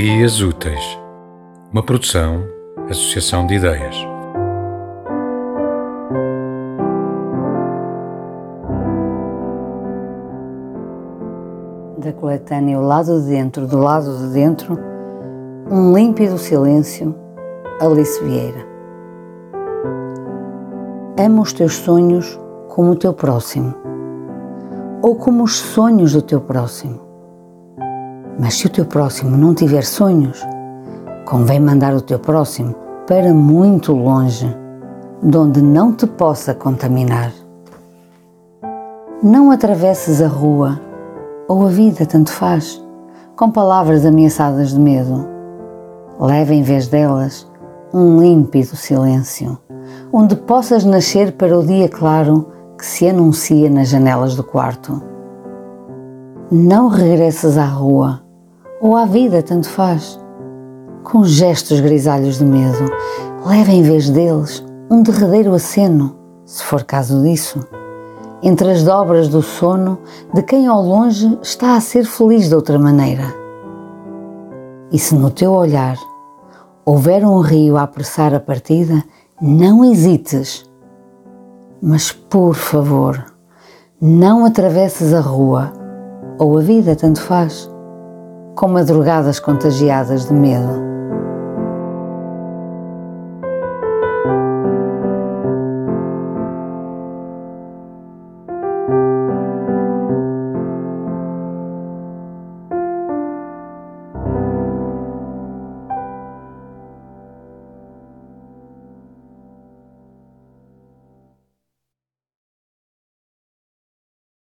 Dias Úteis, uma produção, associação de ideias. Da coletânea O Lado de Dentro, do Lado de Dentro, um límpido silêncio, Alice Vieira. Ama os teus sonhos como o teu próximo, ou como os sonhos do teu próximo. Mas se o teu próximo não tiver sonhos, convém mandar o teu próximo para muito longe, de onde não te possa contaminar. Não atravesses a rua ou a vida, tanto faz, com palavras ameaçadas de medo. Leva em vez delas um límpido silêncio, onde possas nascer para o dia claro que se anuncia nas janelas do quarto. Não regresses à rua ou à vida, tanto faz. Com gestos grisalhos de medo, leva em vez deles um derradeiro aceno, se for caso disso, entre as dobras do sono de quem ao longe está a ser feliz de outra maneira. E se no teu olhar houver um rio a apressar a partida, não hesites. Mas por favor, não atravesses a rua ou a vida, tanto faz com madrugadas contagiadas de medo.